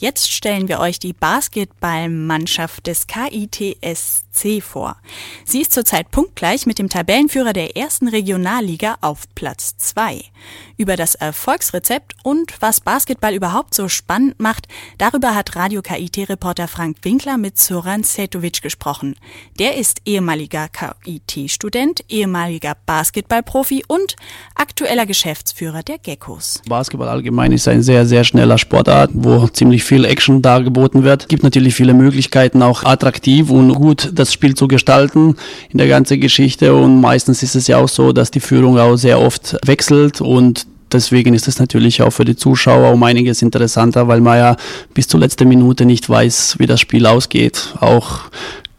Jetzt stellen wir euch die Basketballmannschaft des KITSC vor. Sie ist zurzeit punktgleich mit dem Tabellenführer der ersten Regionalliga auf Platz 2. Über das Erfolgsrezept und was Basketball überhaupt so spannend macht, darüber hat Radio KIT-Reporter Frank Winkler mit Zoran Setovic gesprochen. Der ist ehemaliger KIT-Student, ehemaliger Basketballprofi und aktueller Geschäftsführer der Geckos. Basketball allgemein ist ein sehr, sehr schneller Sportart, wo ziemlich viel Action dargeboten wird. Es gibt natürlich viele Möglichkeiten, auch attraktiv und gut das Spiel zu gestalten in der ganzen Geschichte. Und meistens ist es ja auch so, dass die Führung auch sehr oft wechselt und deswegen ist es natürlich auch für die Zuschauer um einiges interessanter, weil man ja bis zur letzten Minute nicht weiß, wie das Spiel ausgeht. Auch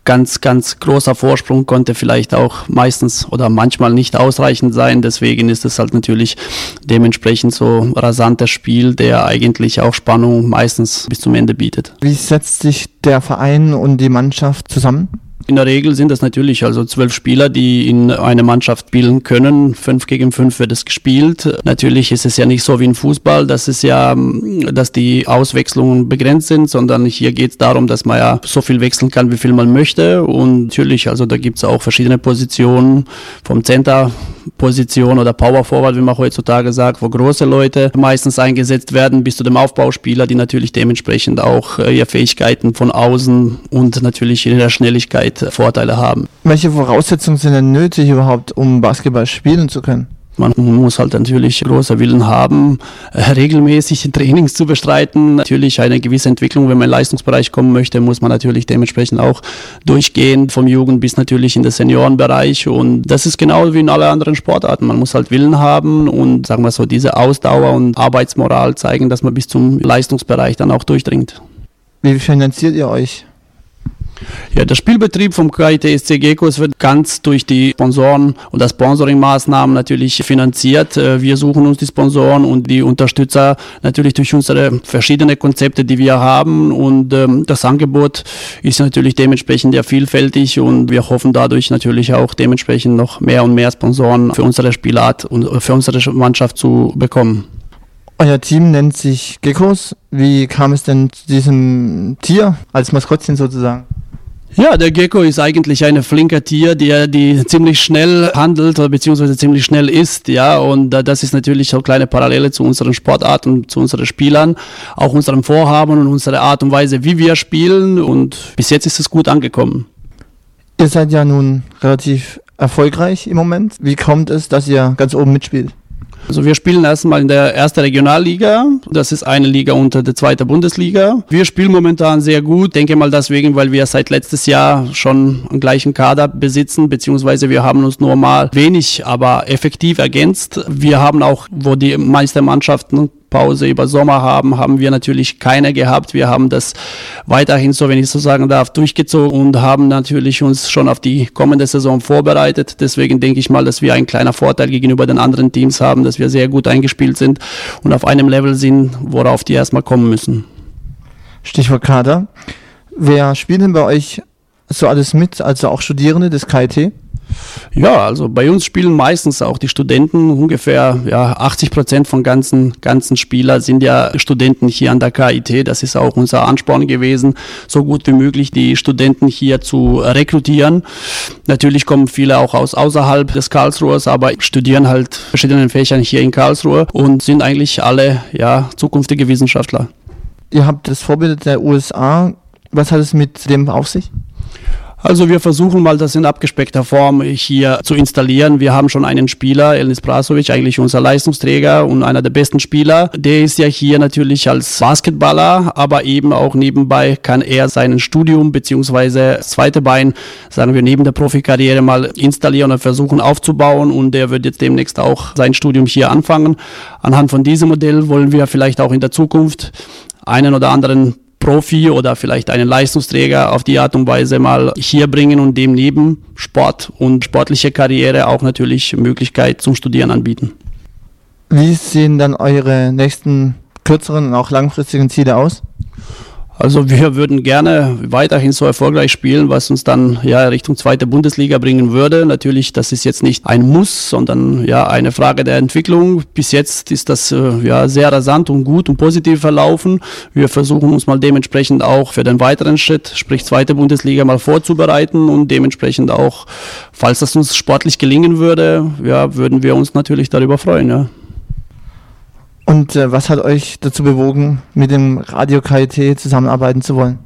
ganz, ganz großer Vorsprung konnte vielleicht auch meistens oder manchmal nicht ausreichend sein. Deswegen ist es halt natürlich dementsprechend so rasanter Spiel, der eigentlich auch Spannung meistens bis zum Ende bietet. Wie setzt sich der Verein und die Mannschaft zusammen? In der Regel sind das natürlich also zwölf Spieler, die in eine Mannschaft spielen können. Fünf gegen fünf wird es gespielt. Natürlich ist es ja nicht so wie im Fußball, dass es ja, dass die Auswechslungen begrenzt sind, sondern hier geht es darum, dass man ja so viel wechseln kann, wie viel man möchte. Und natürlich, also da gibt es auch verschiedene Positionen vom Center Position oder Power Forward, wie man heutzutage sagt, wo große Leute meistens eingesetzt werden, bis zu dem Aufbauspieler, die natürlich dementsprechend auch äh, ihre Fähigkeiten von außen und natürlich in der Schnelligkeit Vorteile haben. Welche Voraussetzungen sind denn nötig überhaupt, um Basketball spielen zu können? Man muss halt natürlich großer Willen haben, äh, regelmäßig Trainings zu bestreiten. Natürlich eine gewisse Entwicklung, wenn man in den Leistungsbereich kommen möchte, muss man natürlich dementsprechend auch durchgehen, vom Jugend bis natürlich in den Seniorenbereich. Und das ist genau wie in allen anderen Sportarten. Man muss halt Willen haben und sagen wir so, diese Ausdauer und Arbeitsmoral zeigen, dass man bis zum Leistungsbereich dann auch durchdringt. Wie finanziert ihr euch? Ja, der Spielbetrieb vom KITSC Gekos wird ganz durch die Sponsoren und das Sponsoring-Maßnahmen natürlich finanziert. Äh, wir suchen uns die Sponsoren und die Unterstützer natürlich durch unsere verschiedenen Konzepte, die wir haben. Und ähm, das Angebot ist natürlich dementsprechend ja vielfältig und wir hoffen dadurch natürlich auch dementsprechend noch mehr und mehr Sponsoren für unsere Spielart und für unsere Mannschaft zu bekommen. Euer Team nennt sich Geckos. Wie kam es denn zu diesem Tier als Maskottchen sozusagen? Ja, der Gecko ist eigentlich ein flinker Tier, der die ziemlich schnell handelt oder beziehungsweise ziemlich schnell ist, ja, und äh, das ist natürlich auch kleine Parallele zu unseren Sportarten, zu unseren Spielern, auch unserem Vorhaben und unserer Art und Weise, wie wir spielen und bis jetzt ist es gut angekommen. Ihr seid ja nun relativ erfolgreich im Moment. Wie kommt es, dass ihr ganz oben mitspielt? Also wir spielen erstmal in der ersten Regionalliga. Das ist eine Liga unter der zweiten Bundesliga. Wir spielen momentan sehr gut. Denke mal deswegen, weil wir seit letztes Jahr schon einen gleichen Kader besitzen, beziehungsweise wir haben uns nur mal wenig, aber effektiv ergänzt. Wir haben auch, wo die meisten Mannschaften Pause über Sommer haben, haben wir natürlich keine gehabt. Wir haben das weiterhin, so wenn ich so sagen darf, durchgezogen und haben natürlich uns schon auf die kommende Saison vorbereitet. Deswegen denke ich mal, dass wir einen kleiner Vorteil gegenüber den anderen Teams haben, dass wir sehr gut eingespielt sind und auf einem Level sind, worauf die erstmal kommen müssen. Stichwort Kader. Wer spielt denn bei euch so alles mit, also auch Studierende des KIT? Ja, also bei uns spielen meistens auch die Studenten. Ungefähr ja, 80 Prozent von ganzen, ganzen Spieler sind ja Studenten hier an der KIT. Das ist auch unser Ansporn gewesen, so gut wie möglich die Studenten hier zu rekrutieren. Natürlich kommen viele auch aus außerhalb des Karlsruhers, aber studieren halt verschiedenen Fächern hier in Karlsruhe und sind eigentlich alle ja, zukünftige Wissenschaftler. Ihr habt das Vorbild der USA. Was hat es mit dem auf sich? Also wir versuchen mal das in abgespeckter Form hier zu installieren. Wir haben schon einen Spieler, Elnis Prasovic, eigentlich unser Leistungsträger und einer der besten Spieler. Der ist ja hier natürlich als Basketballer, aber eben auch nebenbei kann er sein Studium beziehungsweise zweite Bein, sagen wir, neben der Profikarriere mal installieren und versuchen aufzubauen und der wird jetzt demnächst auch sein Studium hier anfangen. Anhand von diesem Modell wollen wir vielleicht auch in der Zukunft einen oder anderen Profi oder vielleicht einen Leistungsträger auf die Art und Weise mal hier bringen und dem neben Sport und sportliche Karriere auch natürlich Möglichkeit zum Studieren anbieten. Wie sehen dann eure nächsten kürzeren und auch langfristigen Ziele aus? Also wir würden gerne weiterhin so erfolgreich spielen, was uns dann ja Richtung zweite Bundesliga bringen würde. Natürlich, das ist jetzt nicht ein Muss, sondern ja eine Frage der Entwicklung. Bis jetzt ist das äh, ja sehr rasant und gut und positiv verlaufen. Wir versuchen uns mal dementsprechend auch für den weiteren Schritt, sprich zweite Bundesliga, mal vorzubereiten und dementsprechend auch, falls das uns sportlich gelingen würde, ja, würden wir uns natürlich darüber freuen. Ja. Und äh, was hat euch dazu bewogen, mit dem Radio KIT zusammenarbeiten zu wollen?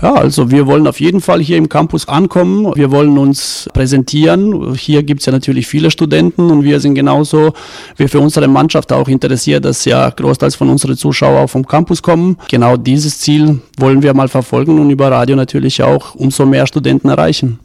Ja, also wir wollen auf jeden Fall hier im Campus ankommen. Wir wollen uns präsentieren. Hier gibt es ja natürlich viele Studenten und wir sind genauso wie für unsere Mannschaft auch interessiert, dass ja großteils von unseren Zuschauern auch vom Campus kommen. Genau dieses Ziel wollen wir mal verfolgen und über Radio natürlich auch umso mehr Studenten erreichen.